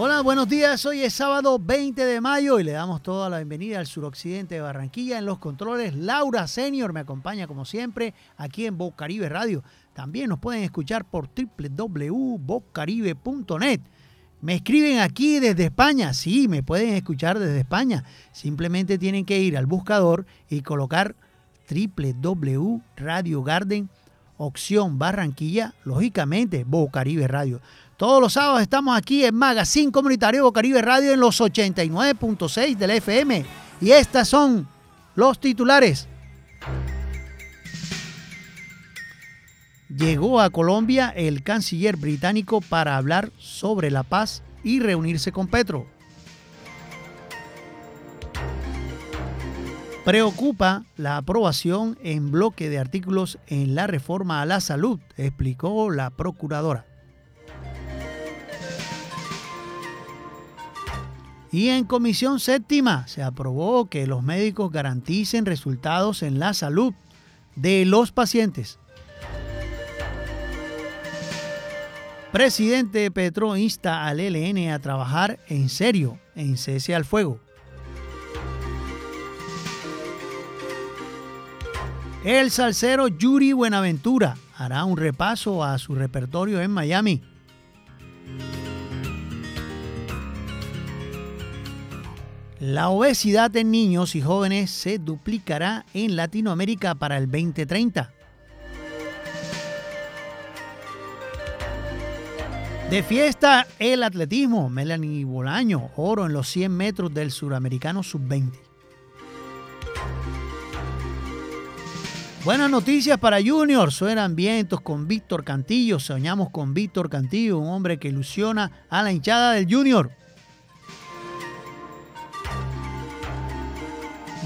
Hola, buenos días. Hoy es sábado 20 de mayo y le damos toda la bienvenida al suroccidente de Barranquilla. En los controles, Laura Senior me acompaña como siempre aquí en Caribe Radio. También nos pueden escuchar por www.bocaribe.net. Me escriben aquí desde España. Sí, me pueden escuchar desde España. Simplemente tienen que ir al buscador y colocar www.radiogarden opción Barranquilla, lógicamente Bocaribe Radio. Todos los sábados estamos aquí en Magazine Comunitario Bocaribe Radio en los 89.6 del FM. Y estas son los titulares. Llegó a Colombia el canciller británico para hablar sobre la paz y reunirse con Petro. Preocupa la aprobación en bloque de artículos en la reforma a la salud, explicó la procuradora. Y en comisión séptima se aprobó que los médicos garanticen resultados en la salud de los pacientes. Presidente Petro insta al ELN a trabajar en serio en cese al fuego. El salsero Yuri Buenaventura hará un repaso a su repertorio en Miami. La obesidad en niños y jóvenes se duplicará en Latinoamérica para el 2030. De fiesta el atletismo, Melanie Bolaño, oro en los 100 metros del suramericano sub-20. Buenas noticias para Junior, suenan vientos con Víctor Cantillo, soñamos con Víctor Cantillo, un hombre que ilusiona a la hinchada del Junior.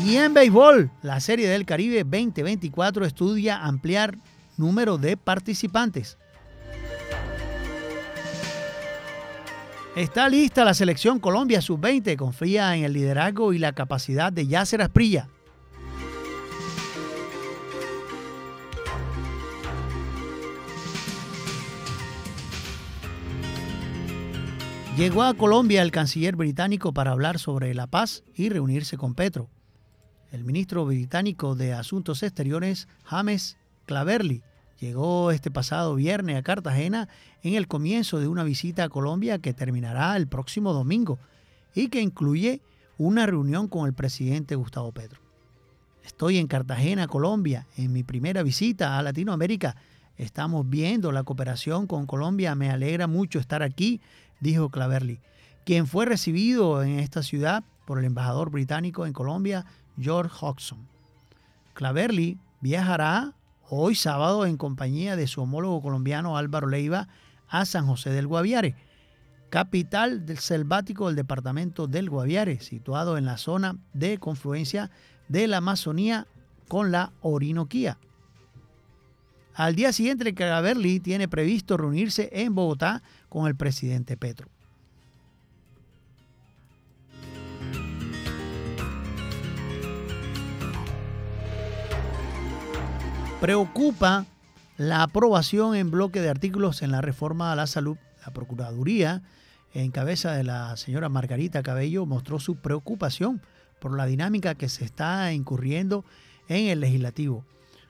Y en béisbol, la Serie del Caribe 2024 estudia ampliar número de participantes. Está lista la selección Colombia sub-20, confía en el liderazgo y la capacidad de Yasser Asprilla. Llegó a Colombia el canciller británico para hablar sobre la paz y reunirse con Petro. El ministro británico de Asuntos Exteriores, James Claverly, llegó este pasado viernes a Cartagena en el comienzo de una visita a Colombia que terminará el próximo domingo y que incluye una reunión con el presidente Gustavo Petro. Estoy en Cartagena, Colombia, en mi primera visita a Latinoamérica. Estamos viendo la cooperación con Colombia. Me alegra mucho estar aquí, dijo Claverly, quien fue recibido en esta ciudad por el embajador británico en Colombia, George Hodgson. Claverly viajará hoy sábado en compañía de su homólogo colombiano Álvaro Leiva a San José del Guaviare, capital del selvático del departamento del Guaviare, situado en la zona de confluencia de la Amazonía con la Orinoquía. Al día siguiente, Claverly tiene previsto reunirse en Bogotá con el presidente Petro. Preocupa la aprobación en bloque de artículos en la reforma a la salud. La Procuraduría, en cabeza de la señora Margarita Cabello, mostró su preocupación por la dinámica que se está incurriendo en el legislativo,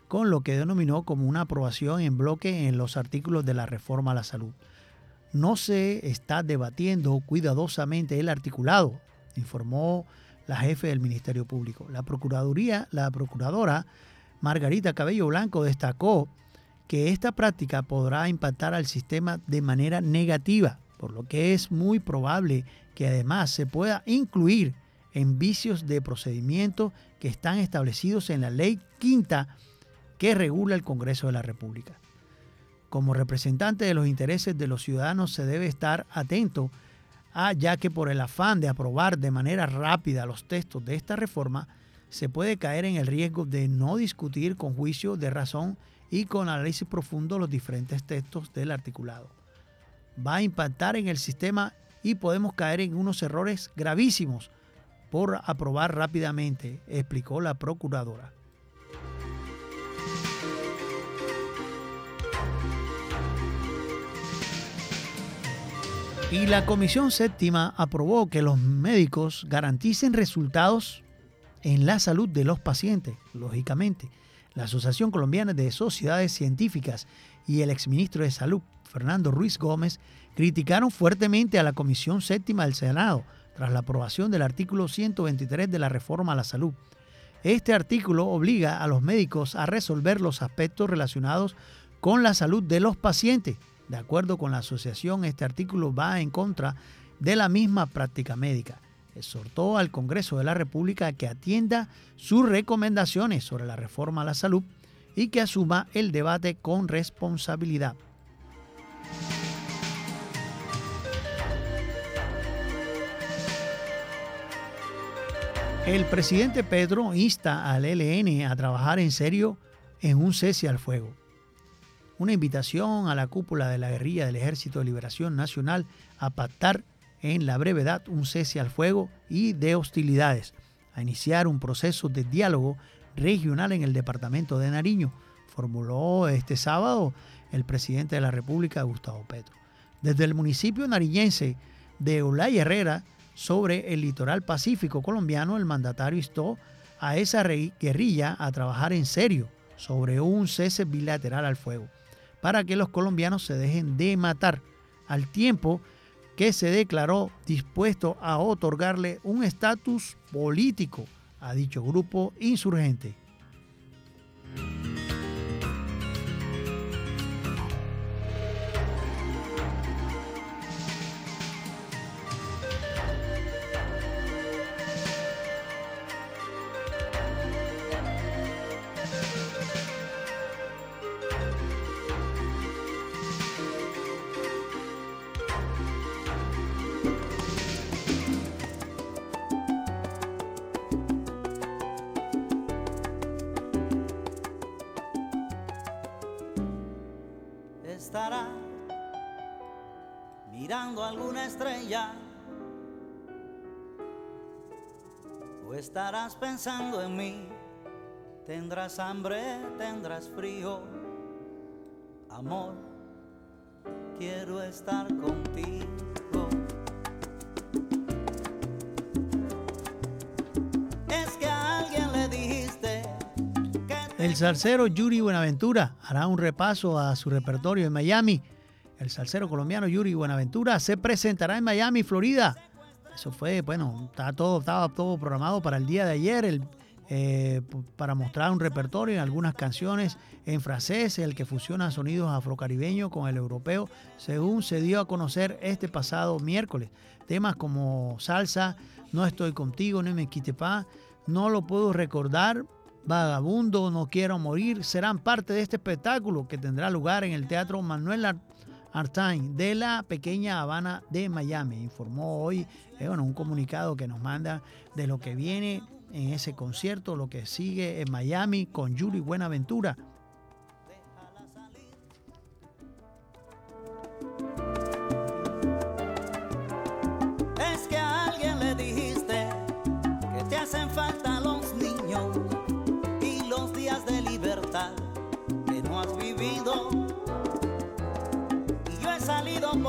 con lo que denominó como una aprobación en bloque en los artículos de la reforma a la salud. No se está debatiendo cuidadosamente el articulado, informó la jefe del Ministerio Público. La Procuraduría, la Procuradora Margarita Cabello Blanco destacó que esta práctica podrá impactar al sistema de manera negativa, por lo que es muy probable que además se pueda incluir en vicios de procedimiento que están establecidos en la ley quinta que regula el Congreso de la República. Como representante de los intereses de los ciudadanos se debe estar atento a ya que por el afán de aprobar de manera rápida los textos de esta reforma, se puede caer en el riesgo de no discutir con juicio de razón y con análisis profundo los diferentes textos del articulado. Va a impactar en el sistema y podemos caer en unos errores gravísimos por aprobar rápidamente, explicó la procuradora. Y la Comisión Séptima aprobó que los médicos garanticen resultados en la salud de los pacientes, lógicamente. La Asociación Colombiana de Sociedades Científicas y el exministro de Salud, Fernando Ruiz Gómez, criticaron fuertemente a la Comisión Séptima del Senado tras la aprobación del artículo 123 de la reforma a la salud. Este artículo obliga a los médicos a resolver los aspectos relacionados con la salud de los pacientes de acuerdo con la asociación, este artículo va en contra de la misma práctica médica. Exhortó al Congreso de la República que atienda sus recomendaciones sobre la reforma a la salud y que asuma el debate con responsabilidad. El presidente Pedro insta al ELN a trabajar en serio en un cese al fuego una invitación a la cúpula de la guerrilla del Ejército de Liberación Nacional a pactar en la brevedad un cese al fuego y de hostilidades, a iniciar un proceso de diálogo regional en el departamento de Nariño, formuló este sábado el presidente de la República, Gustavo Petro. Desde el municipio nariñense de Olay Herrera, sobre el litoral pacífico colombiano, el mandatario instó a esa guerrilla a trabajar en serio sobre un cese bilateral al fuego para que los colombianos se dejen de matar, al tiempo que se declaró dispuesto a otorgarle un estatus político a dicho grupo insurgente. Estarás pensando en mí. Tendrás hambre, tendrás frío. Amor, quiero estar contigo. Es que a alguien le dijiste que El salsero Yuri Buenaventura hará un repaso a su repertorio en Miami. El salsero colombiano Yuri Buenaventura se presentará en Miami, Florida eso fue, bueno, estaba todo, estaba todo programado para el día de ayer, eh, para mostrar un repertorio en algunas canciones en francés, el que fusiona sonidos afrocaribeños con el europeo, según se dio a conocer este pasado miércoles. Temas como salsa, no estoy contigo, no me quite pa, no lo puedo recordar, Vagabundo, No Quiero Morir, serán parte de este espectáculo que tendrá lugar en el Teatro Manuel Artain de la pequeña Habana de Miami. Informó hoy eh, bueno, un comunicado que nos manda de lo que viene en ese concierto, lo que sigue en Miami con Yuri Buenaventura.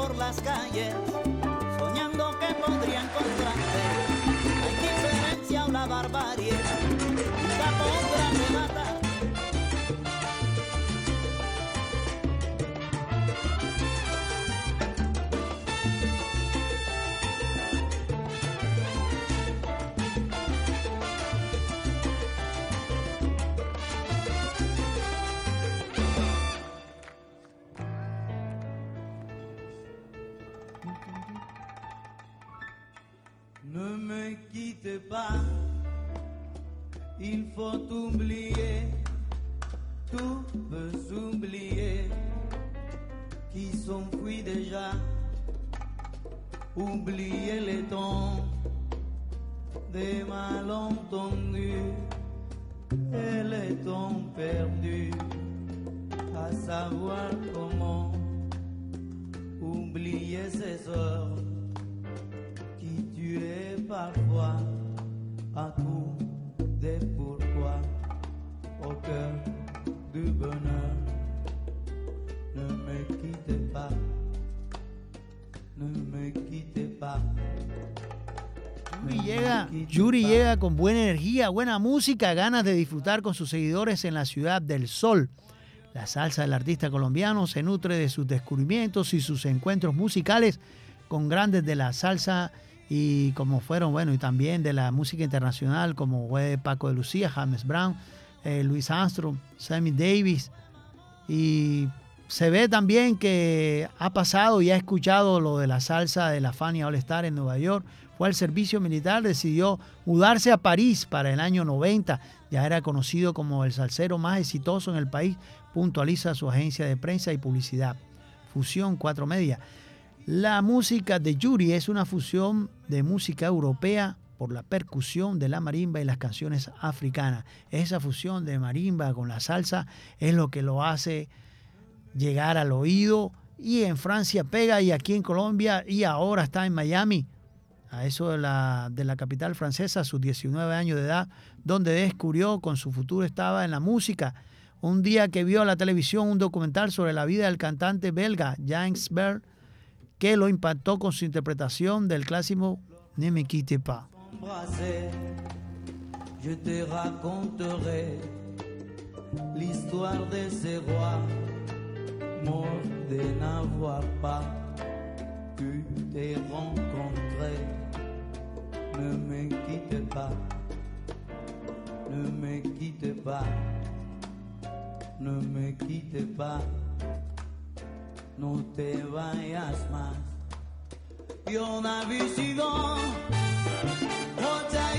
Por las calles soñando que podría encontrarte. La indiferencia o la barbarie pas, il faut oublier, tout peut s'oublier, qui s'enfuit déjà, oublier les temps. Des malentendus et les temps perdus, à savoir comment oublier ces heures qui tuaient parfois à du me me Yuri llega, Yuri llega con buena energía, buena música, ganas de disfrutar con sus seguidores en la ciudad del sol. La salsa del artista colombiano se nutre de sus descubrimientos y sus encuentros musicales con grandes de la salsa y como fueron, bueno, y también de la música internacional como fue Paco de Lucía, James Brown, eh, Luis Armstrong, Sammy Davis. Y se ve también que ha pasado y ha escuchado lo de la salsa de la Fania All Star en Nueva York. Fue al servicio militar, decidió mudarse a París para el año 90. Ya era conocido como el salsero más exitoso en el país, puntualiza su agencia de prensa y publicidad. Fusión 4 Media. La música de Yuri es una fusión de música europea por la percusión de la marimba y las canciones africanas. Esa fusión de marimba con la salsa es lo que lo hace llegar al oído y en Francia pega y aquí en Colombia y ahora está en Miami, a eso de la, de la capital francesa, a sus 19 años de edad, donde descubrió con su futuro estaba en la música. Un día que vio a la televisión un documental sobre la vida del cantante belga James Bell, que lo impactó con su interpretación del clásico Ne me quitte pas. Je te raconterai l'histoire de ces rois morts de n'avoir pas pu te rencontrer. Ne me quitte pas, ne me quitte pas, ne me quitte pas. No te vayas más. Y una visión, otra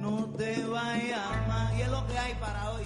no te vayas más. Y es lo que hay para hoy,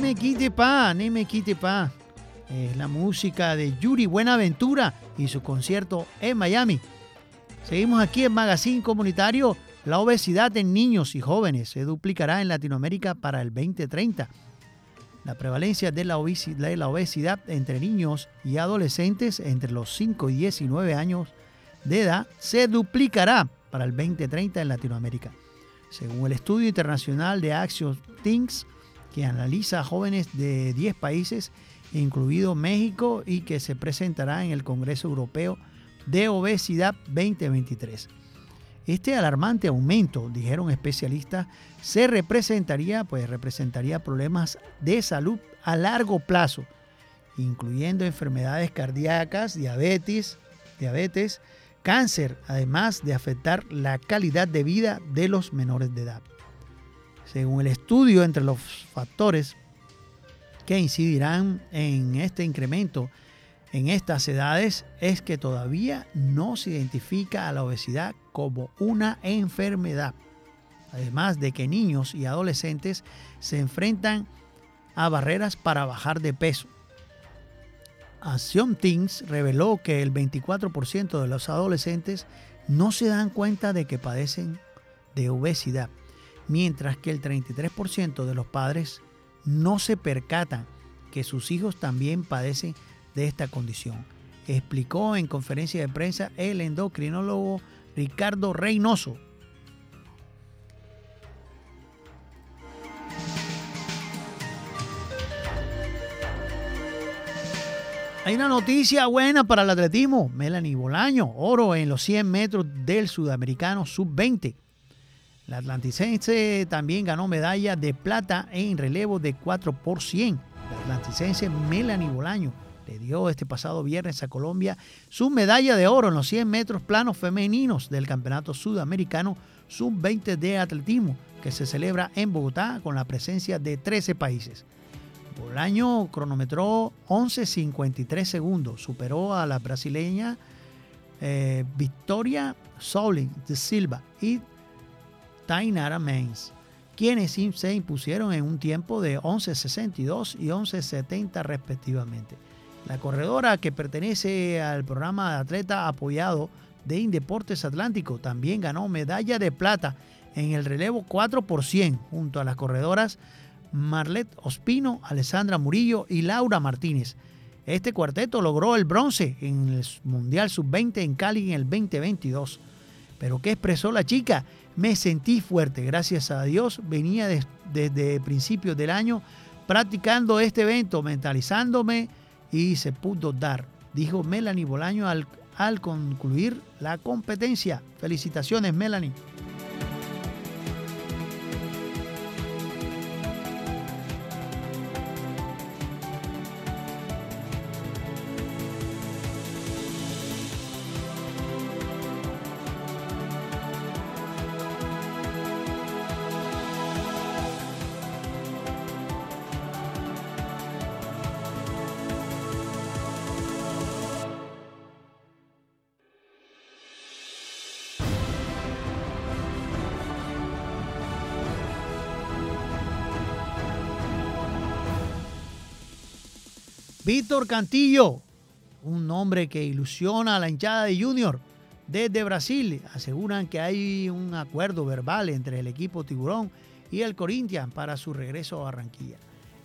Me quite pa, ne me quite pa. Es la música de Yuri Buenaventura y su concierto en Miami. Seguimos aquí en Magazine Comunitario. La obesidad en niños y jóvenes se duplicará en Latinoamérica para el 2030. La prevalencia de la, obesidad, entre niños y adolescentes entre los 5 y 19 años de edad se duplicará para el 2030 en Latinoamérica. Según el estudio internacional de Action Things, que analiza a jóvenes de 10 países, incluido México, y que se presentará en el Congreso Europeo de Obesidad 2023. Este alarmante aumento, dijeron especialistas, se representaría, pues representaría problemas de salud a largo plazo, incluyendo enfermedades cardíacas, diabetes, diabetes, cáncer, además de afectar la calidad de vida de los menores de edad. Según el estudio, entre los factores que incidirán en este incremento en estas edades es que todavía no se identifica a la obesidad como una enfermedad. Además de que niños y adolescentes se enfrentan a barreras para bajar de peso. Action Things reveló que el 24% de los adolescentes no se dan cuenta de que padecen de obesidad, mientras que el 33% de los padres no se percatan que sus hijos también padecen de esta condición. Explicó en conferencia de prensa el endocrinólogo Ricardo Reynoso, Hay una noticia buena para el atletismo. Melanie Bolaño, oro en los 100 metros del sudamericano sub-20. La atlanticense también ganó medalla de plata en relevo de 4 por 100. La atlanticense Melanie Bolaño le dio este pasado viernes a Colombia su medalla de oro en los 100 metros planos femeninos del Campeonato Sudamericano Sub-20 de Atletismo, que se celebra en Bogotá con la presencia de 13 países. Bolaño cronometró 11.53 segundos, superó a la brasileña eh, Victoria Soulin de Silva y Tainara Mains, quienes se impusieron en un tiempo de 11.62 y 11.70 respectivamente. La corredora que pertenece al programa de atleta apoyado de Indeportes Atlántico también ganó medalla de plata en el relevo 4 por 100 junto a las corredoras Marlet Ospino, Alessandra Murillo y Laura Martínez. Este cuarteto logró el bronce en el Mundial Sub-20 en Cali en el 2022. Pero ¿qué expresó la chica? Me sentí fuerte, gracias a Dios. Venía desde principios del año practicando este evento, mentalizándome y se pudo dar, dijo Melanie Bolaño al, al concluir la competencia. Felicitaciones, Melanie. Víctor Cantillo, un nombre que ilusiona a la hinchada de Junior desde Brasil. Aseguran que hay un acuerdo verbal entre el equipo Tiburón y el Corinthians para su regreso a Barranquilla.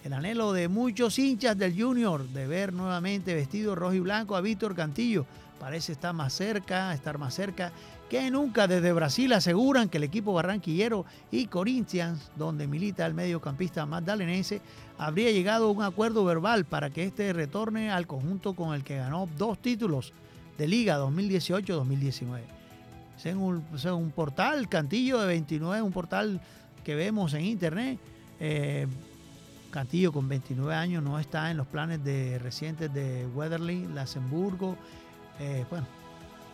El anhelo de muchos hinchas del Junior de ver nuevamente vestido rojo y blanco a Víctor Cantillo parece estar más cerca, estar más cerca que nunca desde Brasil aseguran que el equipo barranquillero y Corinthians, donde milita el mediocampista magdalenense, habría llegado a un acuerdo verbal para que este retorne al conjunto con el que ganó dos títulos de Liga 2018-2019. Según, un portal, Cantillo de 29, un portal que vemos en internet, eh, Cantillo con 29 años no está en los planes de recientes de Weatherly, Luxemburgo. Eh, bueno,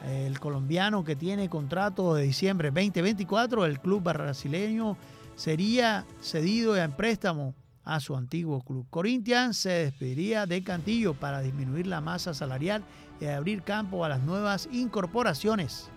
el colombiano que tiene contrato de diciembre 2024, el club brasileño sería cedido en préstamo a su antiguo club. Corinthians se despediría de Cantillo para disminuir la masa salarial y abrir campo a las nuevas incorporaciones.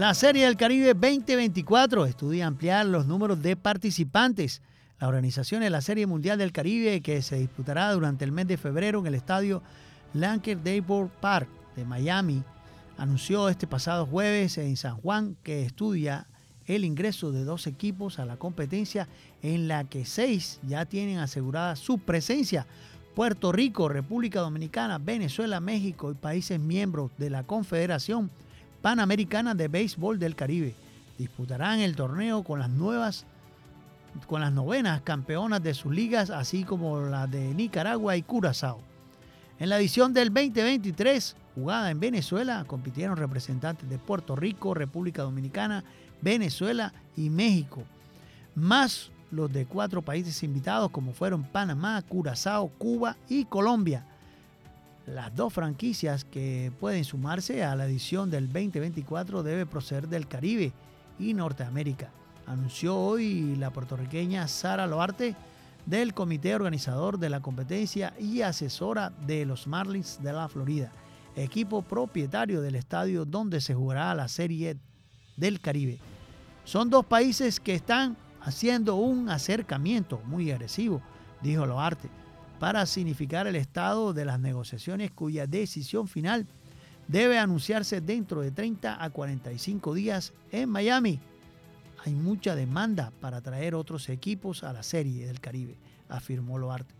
La Serie del Caribe 2024 estudia ampliar los números de participantes. La organización de la Serie Mundial del Caribe, que se disputará durante el mes de febrero en el estadio Lanker Dayport Park de Miami, anunció este pasado jueves en San Juan que estudia el ingreso de dos equipos a la competencia en la que seis ya tienen asegurada su presencia. Puerto Rico, República Dominicana, Venezuela, México y países miembros de la Confederación Panamericana de Béisbol del Caribe. Disputarán el torneo con las nuevas con las novenas campeonas de sus ligas, así como la de Nicaragua y Curazao. En la edición del 2023, jugada en Venezuela, compitieron representantes de Puerto Rico, República Dominicana, Venezuela y México, más los de cuatro países invitados como fueron Panamá, Curazao, Cuba y Colombia las dos franquicias que pueden sumarse a la edición del 2024 debe proceder del Caribe y Norteamérica, anunció hoy la puertorriqueña Sara Loarte del comité organizador de la competencia y asesora de los Marlins de la Florida, equipo propietario del estadio donde se jugará la Serie del Caribe. Son dos países que están haciendo un acercamiento muy agresivo, dijo Loarte para significar el estado de las negociaciones cuya decisión final debe anunciarse dentro de 30 a 45 días en Miami. Hay mucha demanda para traer otros equipos a la Serie del Caribe, afirmó Loarte.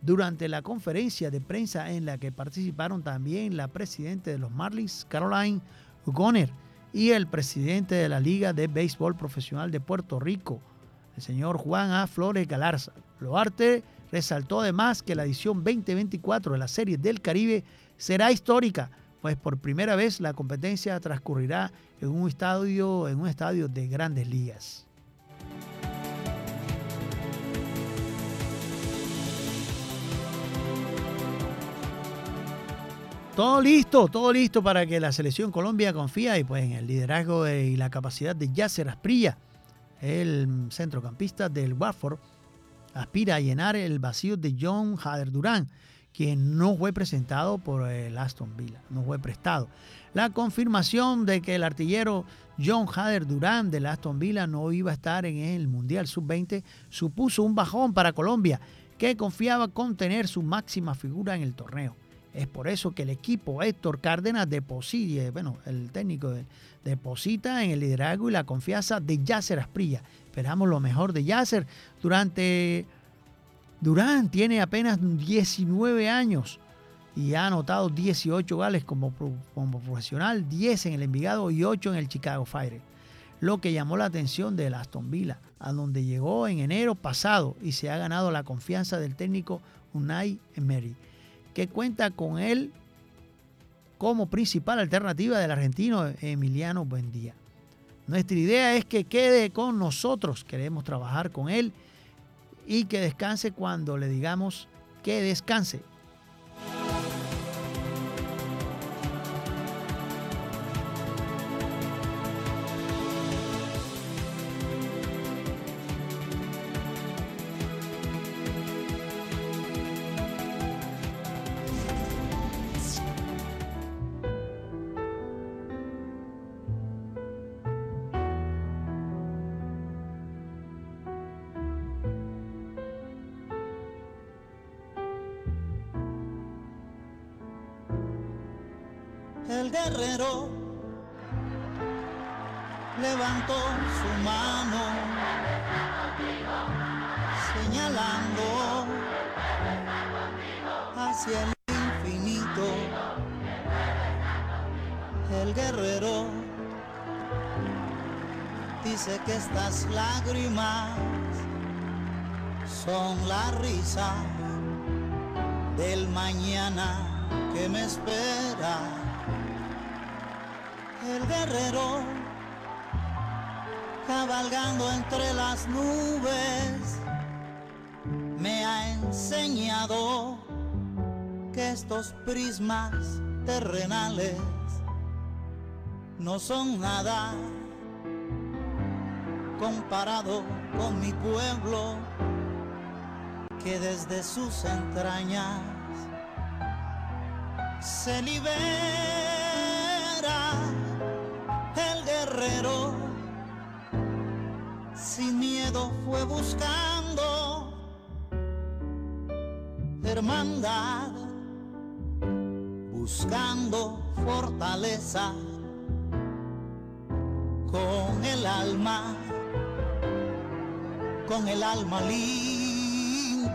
Durante la conferencia de prensa en la que participaron también la presidenta de los Marlins, Caroline Goner, y el presidente de la Liga de Béisbol Profesional de Puerto Rico, el señor Juan A. Flores Galarza. Loarte Resaltó además que la edición 2024 de la Serie del Caribe será histórica, pues por primera vez la competencia transcurrirá en un estadio, en un estadio de grandes ligas. Todo listo, todo listo para que la selección Colombia confía y pues en el liderazgo y la capacidad de Yasser Asprilla, el centrocampista del Watford, aspira a llenar el vacío de John Hader Durán, quien no fue presentado por el Aston Villa, no fue prestado. La confirmación de que el artillero John Hader Durán del Aston Villa no iba a estar en el Mundial Sub-20 supuso un bajón para Colombia, que confiaba con tener su máxima figura en el torneo. Es por eso que el equipo Héctor Cárdenas deposita, bueno, el técnico deposita en el liderazgo y la confianza de Yasser Asprilla, Esperamos lo mejor de Yasser. Durante Durán tiene apenas 19 años y ha anotado 18 goles como, profesional, 10 en el Envigado y 8 en el Chicago Fire. Lo que llamó la atención de Aston Villa, a donde llegó en enero pasado y se ha ganado la confianza del técnico Unai Emery, que cuenta con él como principal alternativa del argentino Emiliano Buendía. Nuestra idea es que quede con nosotros, queremos trabajar con Él y que descanse cuando le digamos que descanse. Dice que estas lágrimas son la risa del mañana que me espera. El guerrero, cabalgando entre las nubes, me ha enseñado que estos prismas terrenales no son nada comparado con mi pueblo que desde sus entrañas se libera dinero, sin miedo fue buscando hermandad, buscando fortaleza con el alma, con el alma limpia,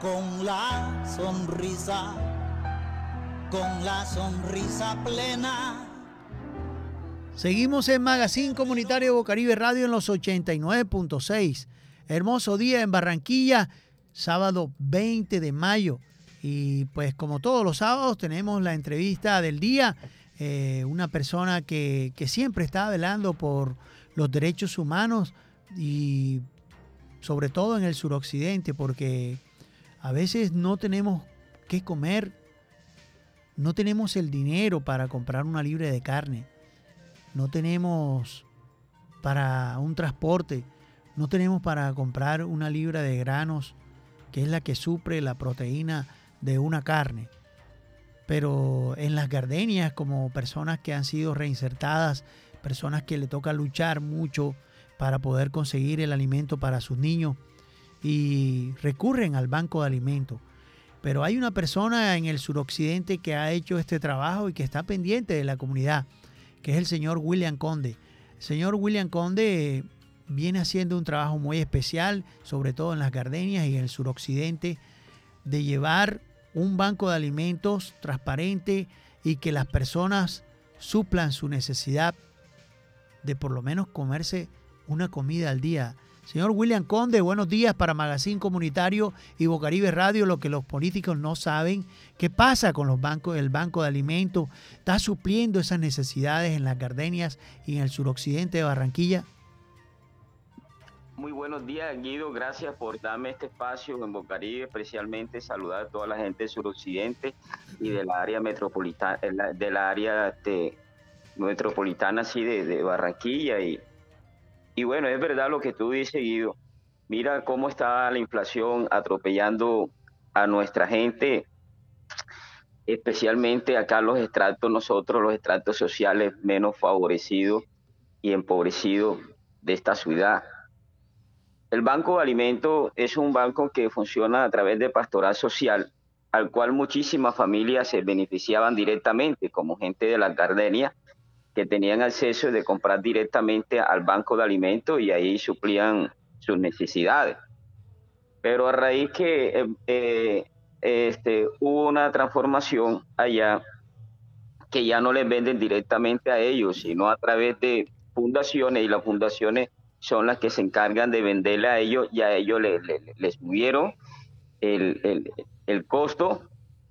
con la sonrisa, con la sonrisa plena. Seguimos en Magazine Comunitario Bocaribe Radio en los 89.6. Hermoso día en Barranquilla, sábado 20 de mayo. Y pues como todos los sábados tenemos la entrevista del día eh, una persona que, siempre está velando por los derechos humanos y sobre todo en el suroccidente, porque a veces no tenemos qué comer, no tenemos el dinero para comprar una libre de carne, no tenemos para un transporte, no tenemos para comprar una libra de granos, que es la que supre la proteína de una carne. Pero en las gardenias como personas que han sido reinsertadas, personas que le toca luchar mucho para poder conseguir el alimento para sus niños y recurren al banco de alimentos. Pero hay una persona en el suroccidente que ha hecho este trabajo y que está pendiente de la comunidad, que es el señor William Conde. El señor William Conde viene haciendo un trabajo muy especial, sobre todo en las gardenias y en el suroccidente, de llevar un banco de alimentos transparente y que las personas suplan su necesidad de por lo menos comerse una comida al día. Señor William Conde, buenos días para Magazine Comunitario y Bocaribe Radio, lo que los políticos no saben. ¿Qué pasa con los bancos? El Banco de Alimentos está supliendo esas necesidades en las gardenias y en el suroccidente de Barranquilla. Muy buenos días, Guido. Gracias por darme este espacio en Bocaribe, especialmente saludar a toda la gente del suroccidente y del área metropolitana, del área de, metropolitana, así de, Barranquilla. Y, y bueno, es verdad lo que tú dices, Guido. Mira cómo está la inflación atropellando a nuestra gente, especialmente acá los estratos, nosotros los estratos sociales menos favorecidos y empobrecidos de esta ciudad el Banco de Alimentos es un banco que funciona a través de pastoral social, al cual muchísimas familias se beneficiaban directamente, como gente de las gardenias, que tenían acceso de comprar directamente al Banco de Alimentos y ahí suplían sus necesidades. Pero a raíz que eh, eh, este, hubo una transformación allá, que ya no les venden directamente a ellos, sino a través de fundaciones y las fundaciones son las que se encargan de venderle a ellos y a ellos les, les, subieron el, costo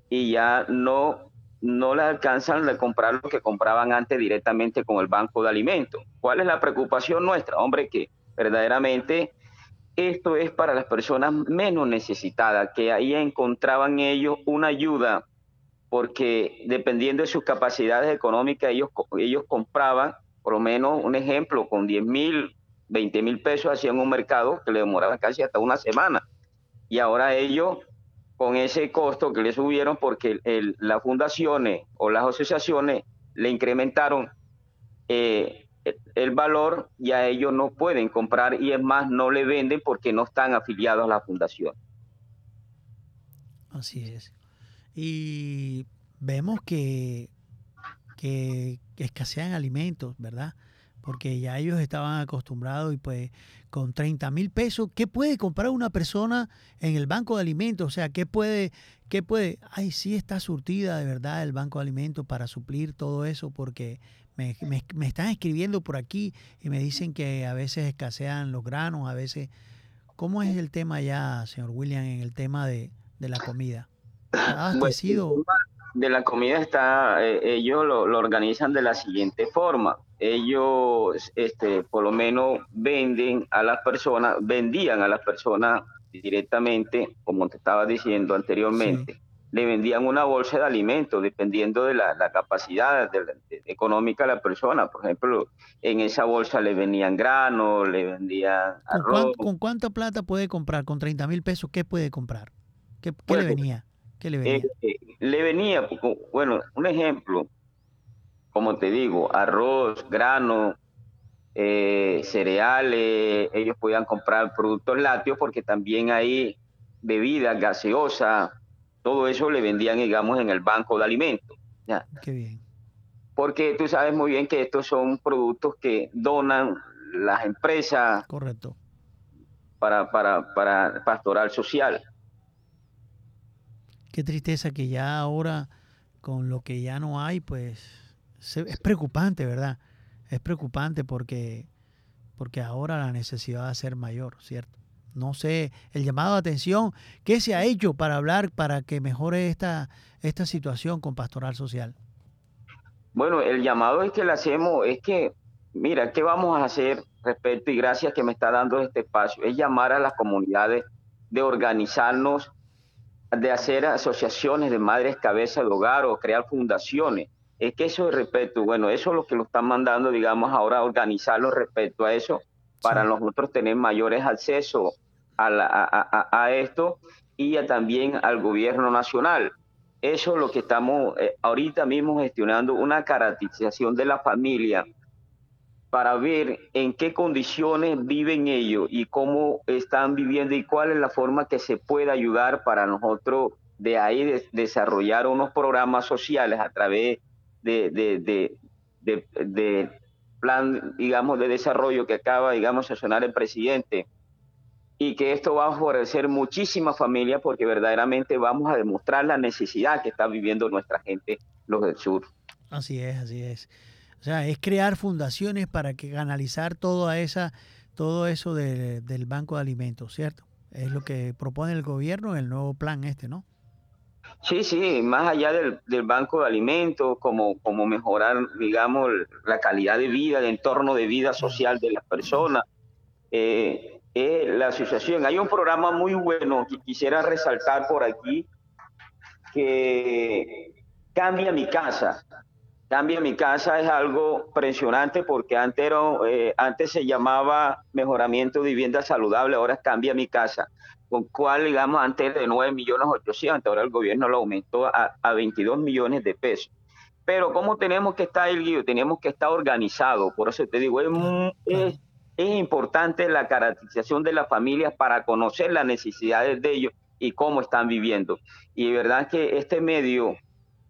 y ya no, no les alcanzan a comprar lo que compraban antes directamente con el banco de alimentos. ¿Cuál es la preocupación nuestra? Hombre, que verdaderamente esto es para las personas menos necesitadas, que ahí encontraban ellos una ayuda, porque dependiendo de sus capacidades económicas, ellos, ellos compraban, por lo menos un ejemplo, con 10 mil 20 mil pesos hacían un mercado que le demoraba casi hasta una semana. Y ahora ellos, con ese costo que le subieron, porque las fundaciones o las asociaciones le incrementaron eh, el valor, ya ellos no pueden comprar y es más, no le venden porque no están afiliados a la fundación. Así es. Y vemos que, que escasean alimentos, ¿verdad? Porque ya ellos estaban acostumbrados y pues con 30 mil pesos, ¿qué puede comprar una persona en el banco de alimentos? O sea, ¿qué puede, qué puede? Ay, sí está surtida de verdad el banco de alimentos para suplir todo eso, porque me, están escribiendo por aquí y me dicen que a veces escasean los granos, a veces... ¿Cómo es el tema ya, señor William, en el tema de, la comida? ¿Ha abastecido? de la comida está, eh, ellos lo, organizan de la siguiente forma. Ellos, este, por lo menos venden a las personas, vendían a las personas directamente, como te estaba diciendo anteriormente, le vendían una bolsa de alimentos dependiendo de la, capacidad económica de la persona. Por ejemplo, en esa bolsa le vendían granos, le vendían arroz. ¿Con, cuánta plata puede comprar? ¿Con 30 mil pesos qué puede comprar? ¿Qué, qué le venía? ¿Qué le venía? Eh, le venía, bueno, un ejemplo, como te digo, arroz, grano, eh, cereales, ellos podían comprar productos lácteos porque también hay bebidas gaseosas, todo eso le vendían, digamos, en el banco de alimentos. ¿ya? Qué bien. Porque tú sabes muy bien que estos son productos que donan las empresas. Correcto. Para, para, para pastoral social. Qué tristeza que ya ahora, con lo que ya no hay, pues es preocupante, ¿verdad? Es preocupante porque, porque ahora la necesidad va a ser mayor, ¿cierto? No sé, el llamado de atención, ¿qué se ha hecho para hablar, para que mejore esta, esta situación con Pastoral Social? Bueno, el llamado es que le hacemos, es que, mira, ¿qué vamos a hacer respecto? Y gracias que me está dando este espacio, es llamar a las comunidades de organizarnos, de hacer asociaciones de madres cabeza de hogar o crear fundaciones es que eso es respecto, bueno, eso es lo que lo están mandando, digamos, ahora a organizarlo respecto a eso, para nosotros tener mayores acceso a, a, esto y también al gobierno nacional. Eso es lo que estamos eh, ahorita mismo gestionando, una caracterización de la familia para ver en qué condiciones viven ellos y cómo están viviendo y cuál es la forma que se puede ayudar para nosotros de ahí desarrollar unos programas sociales a través de, de, plan, digamos, de desarrollo que acaba, digamos, de sonar el presidente y que esto va a favorecer muchísimas familias porque verdaderamente vamos a demostrar la necesidad que está viviendo nuestra gente, los del sur. Así es, así es. O sea, es crear fundaciones para que canalizar todo esa, todo eso del Banco de Alimentos, ¿cierto? Es lo que propone el gobierno en el nuevo plan este, ¿no? Sí, sí, más allá del, banco de alimentos, como, como mejorar, digamos, la calidad de vida, el entorno de vida social de las personas. Eh, la asociación, hay un programa muy bueno que quisiera resaltar por aquí, que Cambia mi casa. Cambia mi casa es algo impresionante porque antes, eh, antes se llamaba mejoramiento de vivienda saludable, ahora Cambia mi casa con cual, digamos, antes de 9 millones 800, ahora el gobierno lo aumentó a, a 22 millones de pesos. Pero ¿cómo tenemos que estar, el? Tenemos que estar organizados. Por eso te digo, es, es, es importante la caracterización de las familias para conocer las necesidades de ellos y cómo están viviendo. Y de verdad que este medio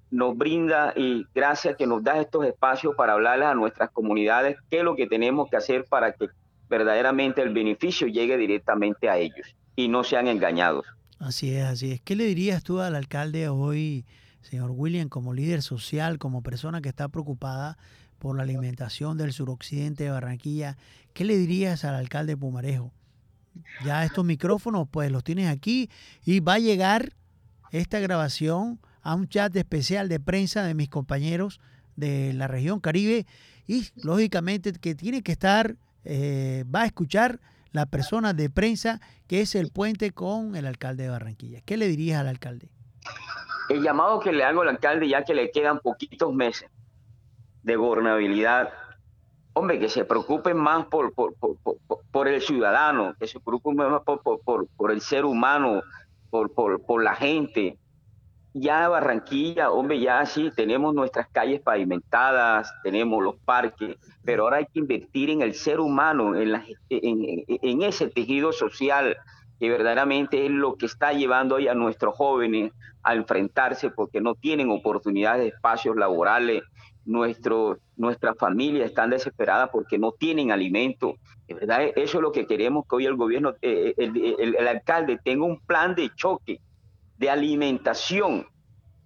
nos brinda y gracias que nos da estos espacios para hablarles a nuestras comunidades qué es lo que tenemos que hacer para que verdaderamente el beneficio llegue directamente a ellos y no sean engañados. Así es, así es. ¿Qué le dirías tú al alcalde hoy, señor William, como líder social, como persona que está preocupada por la alimentación del suroccidente de Barranquilla? ¿Qué le dirías al alcalde Pumarejo? Ya estos micrófonos, pues los tienes aquí y va a llegar esta grabación a un chat especial de prensa de mis compañeros de la región Caribe y lógicamente que tiene que estar, eh, va a escuchar la persona de prensa que es el puente con el alcalde de Barranquilla. ¿Qué le dirías al alcalde? El llamado que le hago al alcalde ya que le quedan poquitos meses de gobernabilidad, hombre, que se preocupen más por, por, por, el ciudadano, que se preocupen más por, el ser humano, por, por, la gente, ya Barranquilla, hombre, ya sí, tenemos nuestras calles pavimentadas, tenemos los parques, pero ahora hay que invertir en el ser humano, en, la, en, ese tejido social que verdaderamente es lo que está llevando hoy a nuestros jóvenes a enfrentarse porque no tienen oportunidades de espacios laborales, Nuestro, nuestras familias están desesperadas porque no tienen alimento. De verdad, eso es lo que queremos que hoy el gobierno, eh, el alcalde tenga un plan de choque de alimentación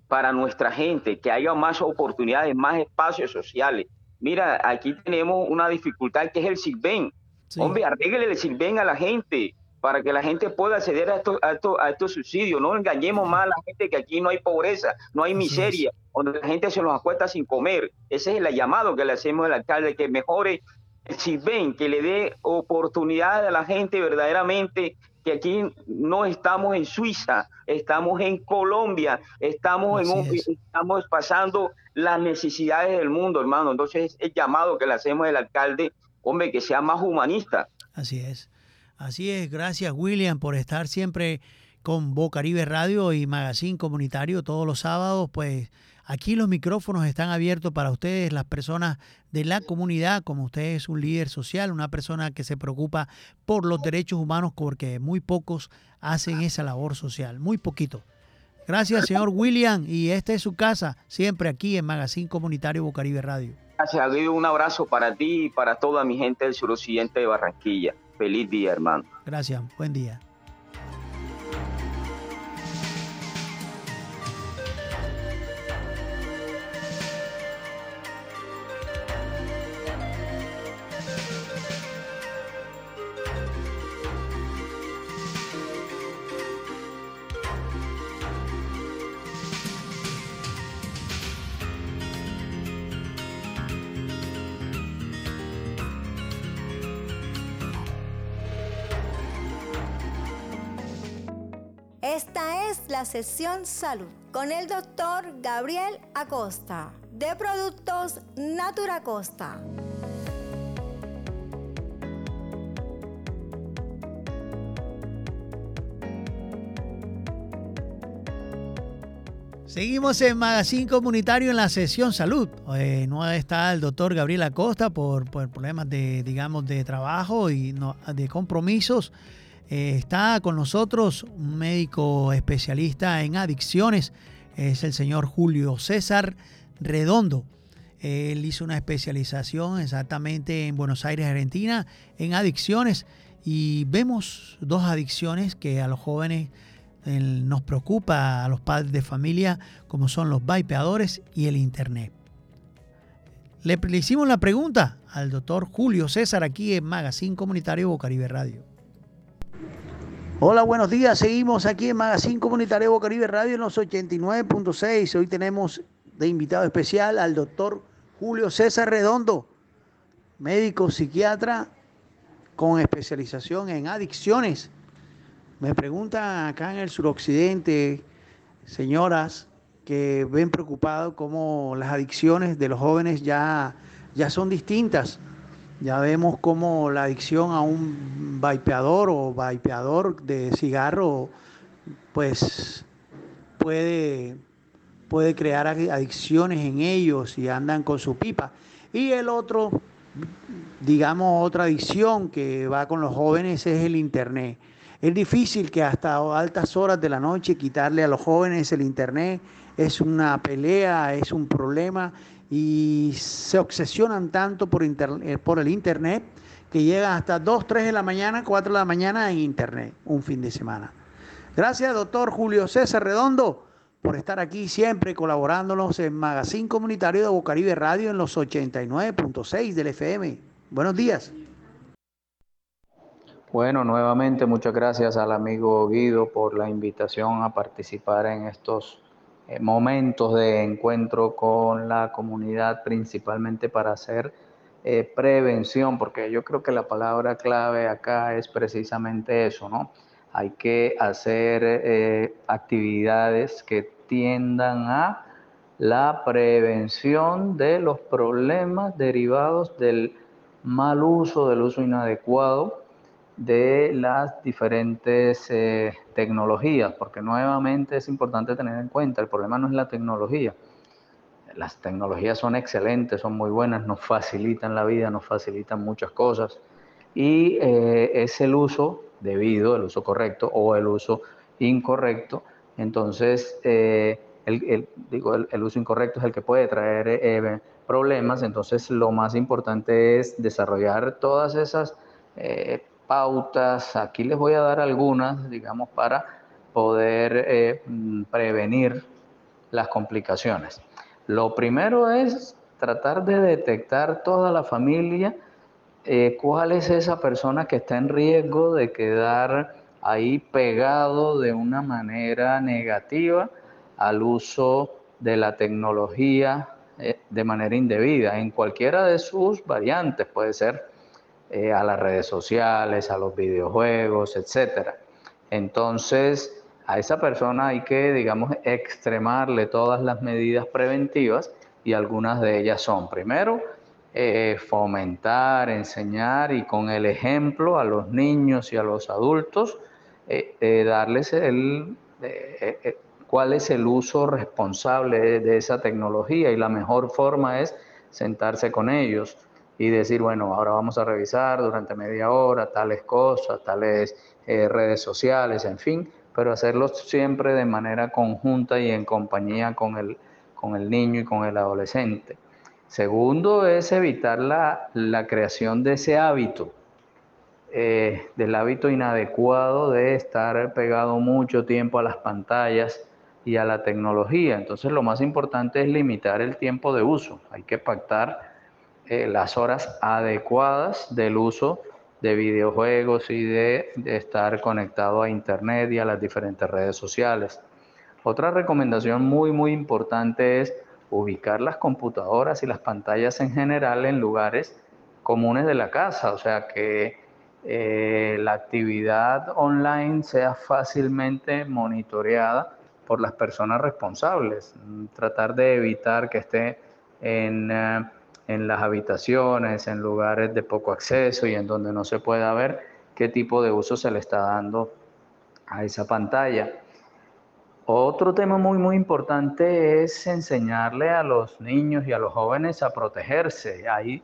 para nuestra gente, que haya más oportunidades, más espacios sociales. Mira, aquí tenemos una dificultad que es el Silven. Hombre, arréglele el Silven a la gente para que la gente pueda acceder a estos, a, estos, subsidios. No engañemos más a la gente que aquí no hay pobreza, no hay miseria, donde la gente se nos acuesta sin comer. Ese es el llamado que le hacemos al alcalde, que mejore el Silven, que le dé oportunidad a la gente verdaderamente que aquí no estamos en Suiza, estamos en Colombia, estamos, en estamos pasando las necesidades del mundo, hermano. Entonces, el llamado que le hacemos al alcalde, hombre, que sea más humanista. Así es. Así es. Gracias, William, por estar siempre con Bocaribe Radio y Magazine Comunitario todos los sábados, pues Aquí los micrófonos están abiertos para ustedes, las personas de la comunidad, como usted es un líder social, una persona que se preocupa por los derechos humanos, porque muy pocos hacen esa labor social, muy poquito. Gracias, señor William, y esta es su casa, siempre aquí en Magazine Comunitario Bocaribe Radio. Gracias, Guido. Un abrazo para ti y para toda mi gente del suroccidente de Barranquilla. Feliz día, hermano. Gracias, buen día. Sesión salud con el doctor Gabriel Acosta de Productos Natura Costa. Seguimos en Magazine Comunitario en la sesión salud. Eh, no está el doctor Gabriel Acosta por, por problemas de, digamos, de trabajo y de compromisos. Eh, está con nosotros un médico especialista en adicciones, es el señor Julio César Redondo. Él hizo una especialización exactamente en Buenos Aires, Argentina, en adicciones y vemos dos adicciones que a los jóvenes nos preocupa, a los padres de familia, como son los vapeadores y el Internet. Le, le hicimos la pregunta al doctor Julio César aquí en Magazine Comunitario Bocaribe Radio. Hola, buenos días. Seguimos aquí en Magazine Comunitario Bocaribe Radio en los 89.6. Hoy tenemos de invitado especial al doctor Julio César Redondo, médico psiquiatra con especialización en adicciones. Me preguntan acá en el suroccidente, señoras que ven preocupado cómo las adicciones de los jóvenes ya, ya son distintas ya vemos cómo la adicción a un vapeador o vapeador de cigarro, pues puede, puede crear adicciones en ellos y andan con su pipa. Y el otro, digamos, otra adicción que va con los jóvenes es el Internet. Es difícil que hasta altas horas de la noche quitarle a los jóvenes el Internet. Es una pelea, es un problema y se obsesionan tanto por, eh, por el Internet que llegan hasta 2, 3 de la mañana, 4 de la mañana en Internet, un fin de semana. Gracias, doctor Julio César Redondo, por estar aquí siempre colaborándonos en Magazine Comunitario de Bocaribe Radio en los 89.6 del FM. Buenos días. Bueno, nuevamente muchas gracias al amigo Guido por la invitación a participar en estos momentos de encuentro con la comunidad, principalmente para hacer eh, prevención, porque yo creo que la palabra clave acá es precisamente eso, ¿no? Hay que hacer eh, actividades que tiendan a la prevención de los problemas derivados del mal uso, del uso inadecuado de las diferentes eh, tecnologías, porque nuevamente es importante tener en cuenta, el problema no es la tecnología. Las tecnologías son excelentes, son muy buenas, nos facilitan la vida, nos facilitan muchas cosas y eh, es el uso debido, el uso correcto o el uso incorrecto. Entonces, eh, el, digo, el, uso incorrecto es el que puede traer problemas, entonces lo más importante es desarrollar todas esas pautas. Aquí les voy a dar algunas, digamos, para poder eh, mm, prevenir las complicaciones. Lo primero es tratar de detectar toda la familia eh, cuál es esa persona que está en riesgo de quedar ahí pegado de una manera negativa al uso de la tecnología eh, de manera indebida en cualquiera de sus variantes. Puede ser eh, a las redes sociales, a los videojuegos, etcétera. Entonces, a esa persona hay que, digamos, extremarle todas las medidas preventivas y algunas de ellas son, primero, eh, fomentar, enseñar y con el ejemplo a los niños y a los adultos, eh, darles el, cuál es el uso responsable de, esa tecnología y la mejor forma es sentarse con ellos y decir, bueno, ahora vamos a revisar durante media hora tales cosas, tales eh, redes sociales, en fin, pero hacerlo siempre de manera conjunta y en compañía con el, con el niño y con el adolescente. Segundo es evitar la, la creación de ese hábito, eh, del hábito inadecuado de estar pegado mucho tiempo a las pantallas y a la tecnología. Entonces lo más importante es limitar el tiempo de uso. Hay que pactar eh, las horas adecuadas del uso de videojuegos y de, estar conectado a Internet y a las diferentes redes sociales. Otra recomendación muy, muy importante es ubicar las computadoras y las pantallas en general en lugares comunes de la casa, o sea que eh, la actividad online sea fácilmente monitoreada por las personas responsables. Tratar de evitar que esté en... Eh, en las habitaciones, en lugares de poco acceso y en donde no se pueda ver qué tipo de uso se le está dando a esa pantalla. Otro tema muy muy importante es enseñarle a los niños y a los jóvenes a protegerse. Ahí,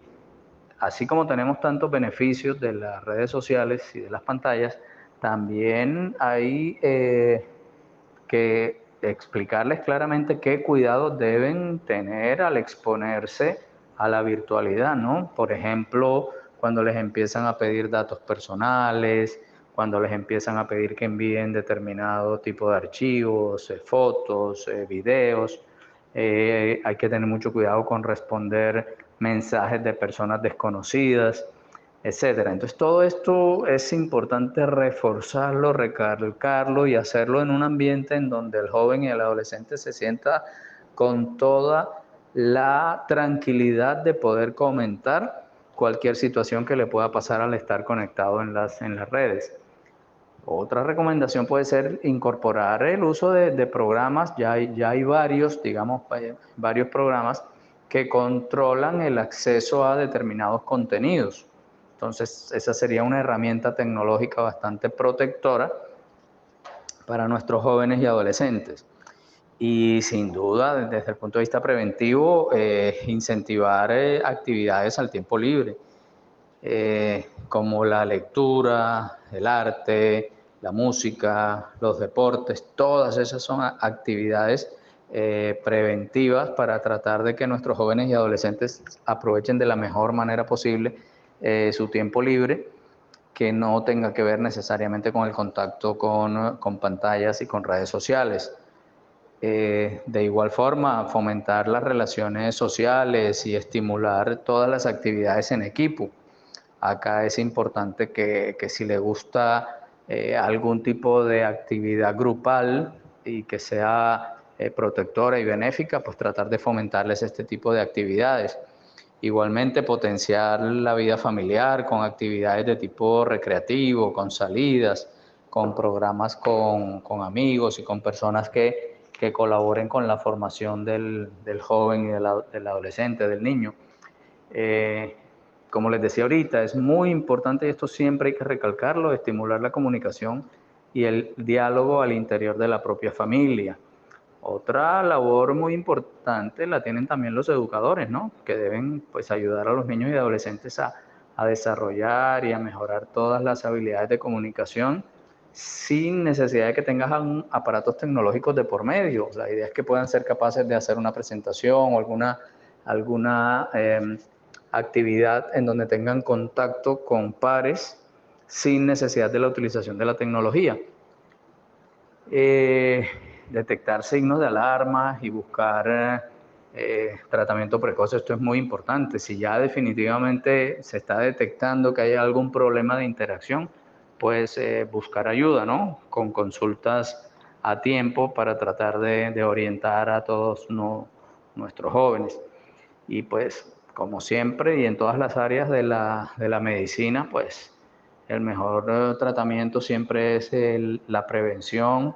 así como tenemos tantos beneficios de las redes sociales y de las pantallas, también hay eh, que explicarles claramente qué cuidados deben tener al exponerse a la virtualidad, ¿no? Por ejemplo, cuando les empiezan a pedir datos personales, cuando les empiezan a pedir que envíen determinado tipo de archivos, eh, fotos, eh, videos. Eh, hay que tener mucho cuidado con responder mensajes de personas desconocidas, etcétera. Entonces todo esto es importante reforzarlo, recalcarlo y hacerlo en un ambiente en donde el joven y el adolescente se sienta con toda la tranquilidad de poder comentar cualquier situación que le pueda pasar al estar conectado en las, en las redes. Otra recomendación puede ser incorporar el uso de, programas, ya hay, ya hay varios, digamos, eh, varios programas que controlan el acceso a determinados contenidos. Entonces, esa sería una herramienta tecnológica bastante protectora para nuestros jóvenes y adolescentes. Y sin duda, desde el punto de vista preventivo, eh, incentivar eh, actividades al tiempo libre, eh, como la lectura, el arte, la música, los deportes, todas esas son actividades preventivas para tratar de que nuestros jóvenes y adolescentes aprovechen de la mejor manera posible su tiempo libre, que no tenga que ver necesariamente con el contacto con, con pantallas y con redes sociales. Eh, de igual forma, fomentar las relaciones sociales y estimular todas las actividades en equipo. Acá es importante que, si le gusta eh, algún tipo de actividad grupal y que sea eh, protectora y benéfica, pues tratar de fomentarles este tipo de actividades. Igualmente potenciar la vida familiar con actividades de tipo recreativo, con salidas, con programas con amigos y con personas que que colaboren con la formación del, joven y del, adolescente, del niño. Eh, como les decía ahorita, es muy importante y esto siempre hay que recalcarlo, estimular la comunicación y el diálogo al interior de la propia familia. Otra labor muy importante la tienen también los educadores, ¿no? Que deben pues ayudar a los niños y adolescentes a, a desarrollar y a mejorar todas las habilidades de comunicación sin necesidad de que tengas aparatos tecnológicos de por medio. La idea es que puedan ser capaces de hacer una presentación o alguna, alguna em, actividad en donde tengan contacto con pares sin necesidad de la utilización de la tecnología. Eh, detectar signos de alarma y buscar eh, tratamiento precoz, esto es muy importante. Si ya definitivamente se está detectando que hay algún problema de interacción, pues buscar ayuda, ¿no? Con consultas a tiempo para tratar de, orientar a todos nuestros jóvenes. Y pues, como siempre y en todas las áreas de la, medicina, pues el mejor eh, tratamiento siempre es la prevención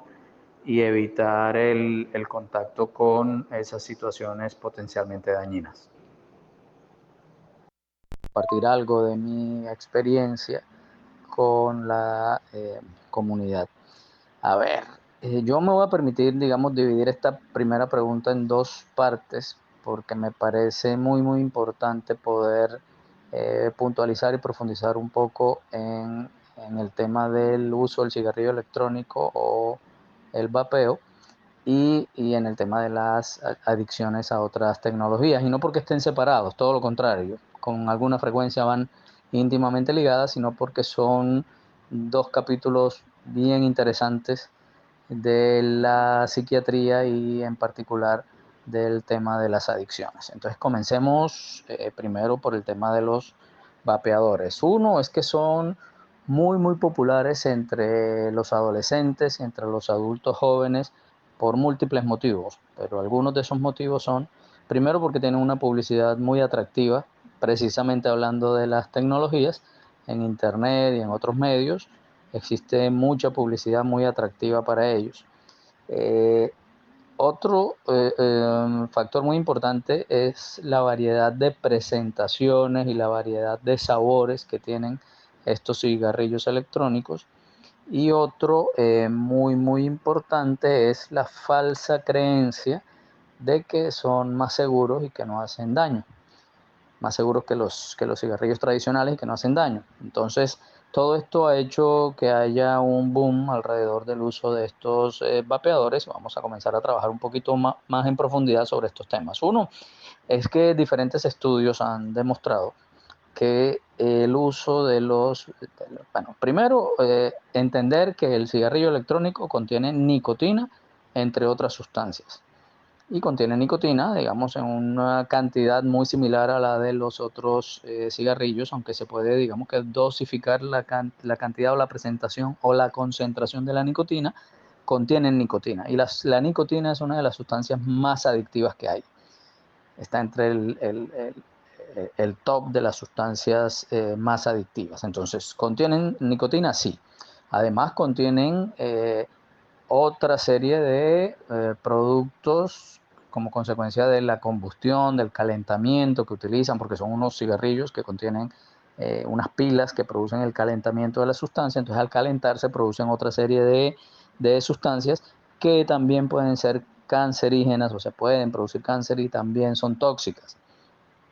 y evitar el, el contacto con esas situaciones potencialmente dañinas. Compartir algo de mi experiencia con la eh, comunidad. A ver, eh, yo me voy a permitir, digamos, dividir esta primera pregunta en dos partes porque me parece muy, muy importante poder eh, puntualizar y profundizar un poco en, el tema del uso del cigarrillo electrónico o el vapeo y, y, en el tema de las adicciones a otras tecnologías. Y no porque estén separados, todo lo contrario, con alguna frecuencia van íntimamente ligadas, sino porque son dos capítulos bien interesantes de la psiquiatría y en particular del tema de las adicciones. Entonces comencemos eh, primero por el tema de los vapeadores. Uno es que son muy muy populares entre los adolescentes entre los adultos jóvenes por múltiples motivos, pero algunos de esos motivos son primero porque tienen una publicidad muy atractiva, precisamente hablando de las tecnologías en internet y en otros medios, existe mucha publicidad muy atractiva para ellos. Eh, otro eh, em, factor muy importante es la variedad de presentaciones y la variedad de sabores que tienen estos cigarrillos electrónicos. Y otro eh, muy, muy importante es la falsa creencia de que son más seguros y que no hacen daño. Más seguros que los, que los cigarrillos tradicionales y que no hacen daño. Entonces, todo esto ha hecho que haya un boom alrededor del uso de estos eh, vapeadores. Vamos a comenzar a trabajar un poquito más, en profundidad sobre estos temas. Uno es que diferentes estudios han demostrado que el uso de los, bueno, primero eh, entender que el cigarrillo electrónico contiene nicotina, entre otras sustancias y contiene nicotina, digamos, en una cantidad muy similar a la de los otros eh, cigarrillos, aunque se puede, digamos, que dosificar la, la, cantidad o la presentación o la concentración de la nicotina, contienen nicotina. Y las, la nicotina es una de las sustancias más adictivas que hay. Está entre el, el, el, top de las sustancias eh, más adictivas. Entonces, ¿contienen nicotina? Sí. Además, contienen... Eh, otra serie de productos como consecuencia de la combustión, del calentamiento que utilizan, porque son unos cigarrillos que contienen eh, unas pilas que producen el calentamiento de la sustancia, entonces al calentarse producen otra serie de, de sustancias que también pueden ser cancerígenas o se pueden producir cáncer y también son tóxicas,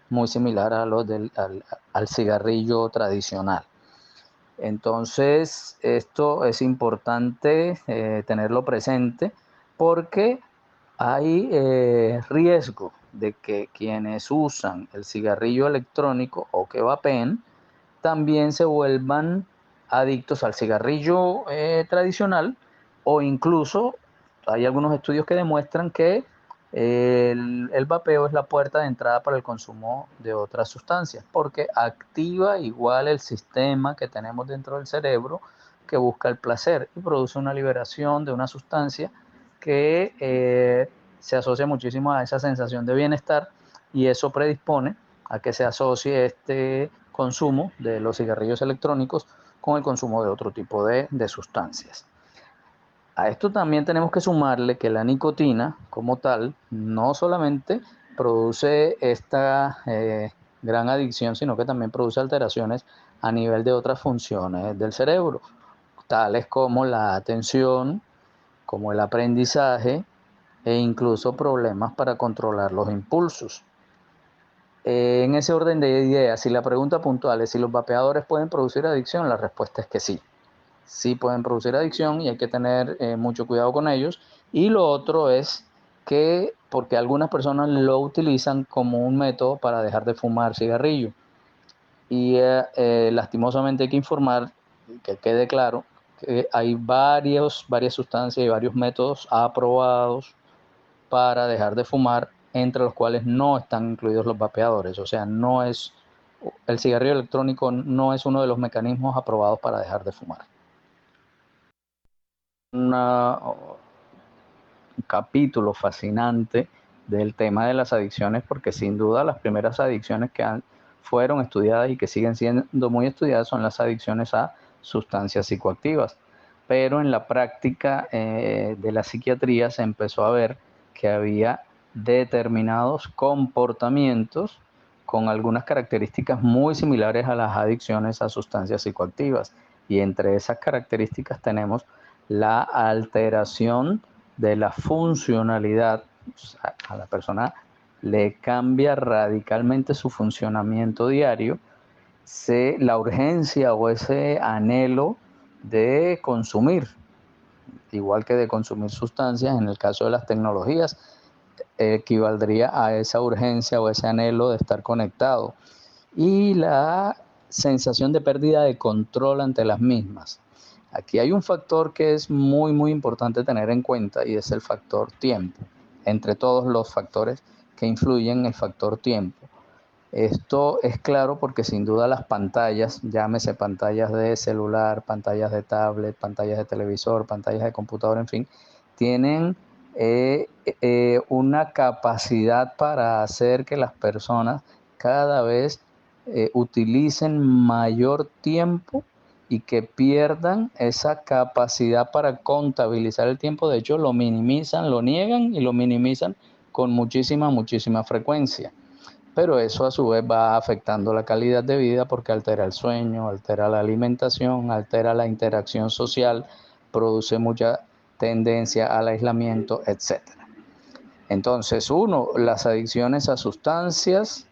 muy similar a los del al, cigarrillo tradicional. Entonces, esto es importante eh, tenerlo presente porque hay eh, riesgo de que quienes usan el cigarrillo electrónico o que vapen también se vuelvan adictos al cigarrillo eh, tradicional o incluso hay algunos estudios que demuestran que el, el, vapeo es la puerta de entrada para el consumo de otras sustancias porque activa igual el sistema que tenemos dentro del cerebro que busca el placer y produce una liberación de una sustancia que eh, se asocia muchísimo a esa sensación de bienestar y eso predispone a que se asocie este consumo de los cigarrillos electrónicos con el consumo de otro tipo de, de sustancias. A esto también tenemos que sumarle que la nicotina como tal no solamente produce esta eh, gran adicción, sino que también produce alteraciones a nivel de otras funciones del cerebro, tales como la atención, como el aprendizaje e incluso problemas para controlar los impulsos. En ese orden de ideas, si la pregunta puntual es si los vapeadores pueden producir adicción, la respuesta es que sí. Sí pueden producir adicción y hay que tener eh, mucho cuidado con ellos. Y lo otro es que, porque algunas personas lo utilizan como un método para dejar de fumar cigarrillo. Y eh, eh, lastimosamente hay que informar, que quede claro, hay varios, varias sustancias y varios métodos aprobados para dejar de fumar, entre los cuales no están incluidos los vapeadores. O sea, no es el cigarrillo electrónico no es uno de los mecanismos aprobados para dejar de fumar. un capítulo fascinante del tema de las adicciones, porque sin duda las primeras adicciones que fueron estudiadas y que siguen siendo muy estudiadas son las adicciones a sustancias psicoactivas. Pero en la práctica eh, de la psiquiatría se empezó a ver que había determinados comportamientos con algunas características muy similares a las adicciones a sustancias psicoactivas. Y entre esas características tenemos la alteración de la funcionalidad. a la persona le cambia radicalmente su funcionamiento diario, se, la urgencia o ese anhelo de consumir, igual que de consumir sustancias, en el caso de las tecnologías, equivaldría a esa urgencia o ese anhelo de estar conectado. Y la sensación de pérdida de control ante las mismas. Aquí hay un factor que es muy, muy importante tener en cuenta y es el factor tiempo, entre todos los factores que influyen el factor tiempo. Esto es claro porque sin duda las pantallas, llámese pantallas de celular, pantallas de tablet, pantallas de televisor, pantallas de computador, en fin, tienen eh, eh, una capacidad para hacer que las personas cada vez eh, utilicen mayor tiempo y que pierdan esa capacidad para contabilizar el tiempo. De hecho, lo minimizan, lo niegan y lo minimizan con muchísima, muchísima frecuencia. Pero eso a su vez va afectando la calidad de vida porque altera el sueño, altera la alimentación, altera la interacción social, produce mucha tendencia al aislamiento, etc. Entonces, uno, las adicciones a sustancias,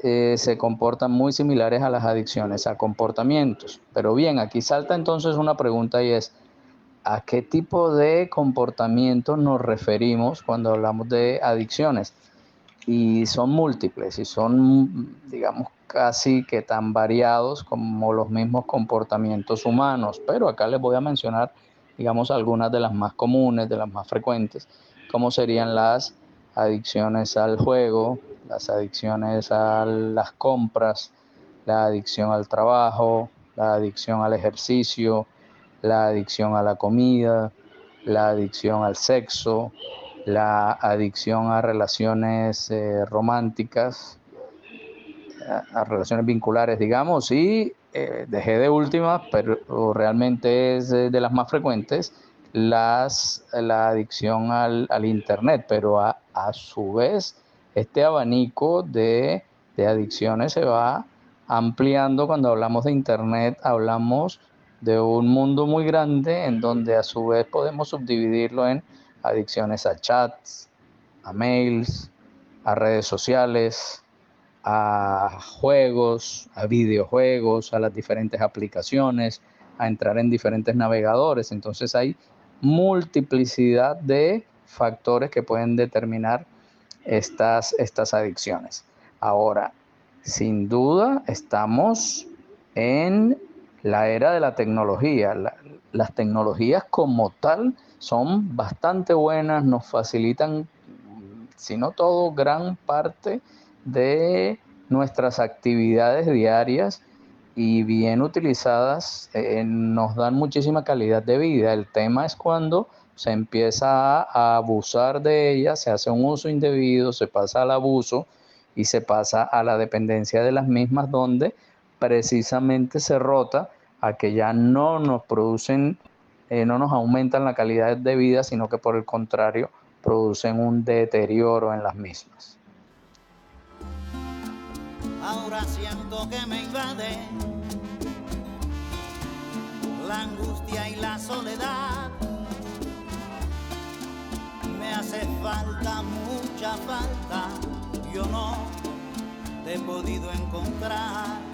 eh, se comportan muy similares a las adicciones, a comportamientos. Pero bien, aquí salta entonces una pregunta y es, ¿a qué tipo de comportamiento nos referimos cuando hablamos de adicciones? Y son múltiples y son, digamos, casi que tan variados como los mismos comportamientos humanos. Pero acá les voy a mencionar, digamos, algunas de las más comunes, de las más frecuentes, como serían las adicciones al juego, las adicciones a las compras, la adicción al trabajo, la adicción al ejercicio, la adicción a la comida, la adicción al sexo, la adicción a relaciones eh, románticas, a, relaciones vinculares, digamos, y eh, dejé de última, pero realmente es de, las más frecuentes, las, la adicción al, Internet, pero a, a su vez este abanico de, adicciones se va ampliando. Cuando hablamos de Internet, hablamos de un mundo muy grande en donde a su vez podemos subdividirlo en adicciones a chats, a mails, a redes sociales, a juegos, a videojuegos, a las diferentes aplicaciones, a entrar en diferentes navegadores. Entonces hay multiplicidad de factores que pueden determinar estas, estas adicciones. Ahora, sin duda, estamos en la era de la tecnología. las tecnologías como tal son bastante buenas, nos facilitan, si no todo, gran parte de nuestras actividades diarias y bien utilizadas eh, nos dan muchísima calidad de vida. El tema es cuando se empieza a abusar de ella, se hace un uso indebido, se pasa al abuso y se pasa a la dependencia de las mismas donde precisamente se rota a que ya no nos producen, eh, no nos aumentan la calidad de vida, sino que por el contrario producen un deterioro en las mismas. Ahora siento que me invade la angustia y la soledad me hace falta, mucha falta, yo no te he podido encontrar.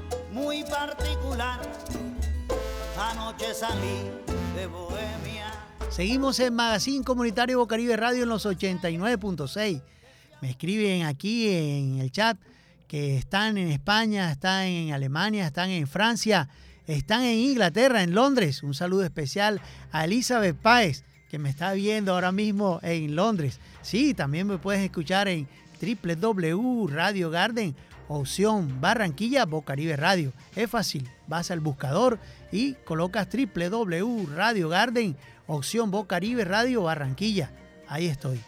muy particular. Anoche salí de Bohemia. Seguimos en Magazine Comunitario Bocaribe Radio en los 89.6. Me escriben aquí en el chat que están en España, están en Alemania, están en Francia, están en Inglaterra, en Londres. Un saludo especial a Elizabeth Páez, que me está viendo ahora mismo en Londres. Sí, también me puedes escuchar en www.radiogarden opción Barranquilla Bocaribe Radio. Es fácil, vas al buscador y colocas www Radio Garden, opción Bocaribe Radio Barranquilla. Ahí estoy.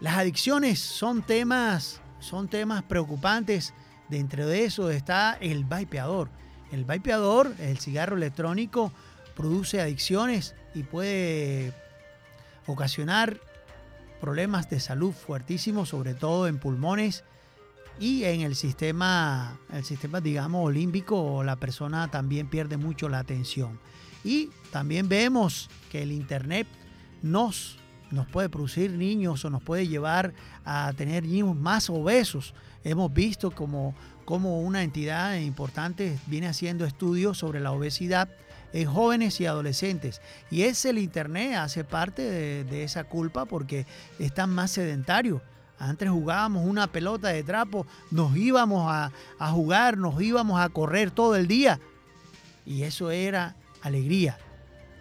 Las adicciones son temas, son temas preocupantes. Dentro de eso está el vapeador. El vapeador, el cigarro electrónico, produce adicciones y puede ocasionar problemas de salud fuertísimos, sobre todo en pulmones y en el sistema, el sistema digamos olímpico, la persona también pierde mucho la atención. Y también vemos que el internet nos, nos puede producir niños o nos puede llevar a tener niños más obesos. Hemos visto como, como una entidad importante viene haciendo estudios sobre la obesidad en jóvenes y adolescentes. Y es el Internet, hace parte de, esa culpa porque están más sedentarios. Antes jugábamos una pelota de trapo, nos íbamos a, a jugar, nos íbamos a correr todo el día. Y eso era alegría.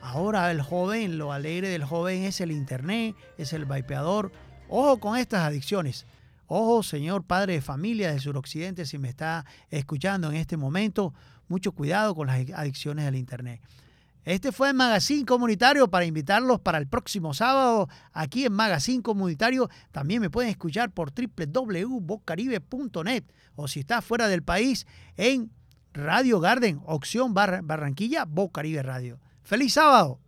Ahora el joven, lo alegre del joven es el internet, es el vapeador. Ojo con estas adicciones. Ojo, señor padre de familia de suroccidente, si me está escuchando en este momento, mucho cuidado con las adicciones del Internet. Este fue el Magazine Comunitario para invitarlos para el próximo sábado aquí en Magazine Comunitario. También me pueden escuchar por www.bocaribe.net o si está fuera del país en Radio Garden, opción Barranquilla, Bocaribe Radio. ¡Feliz sábado!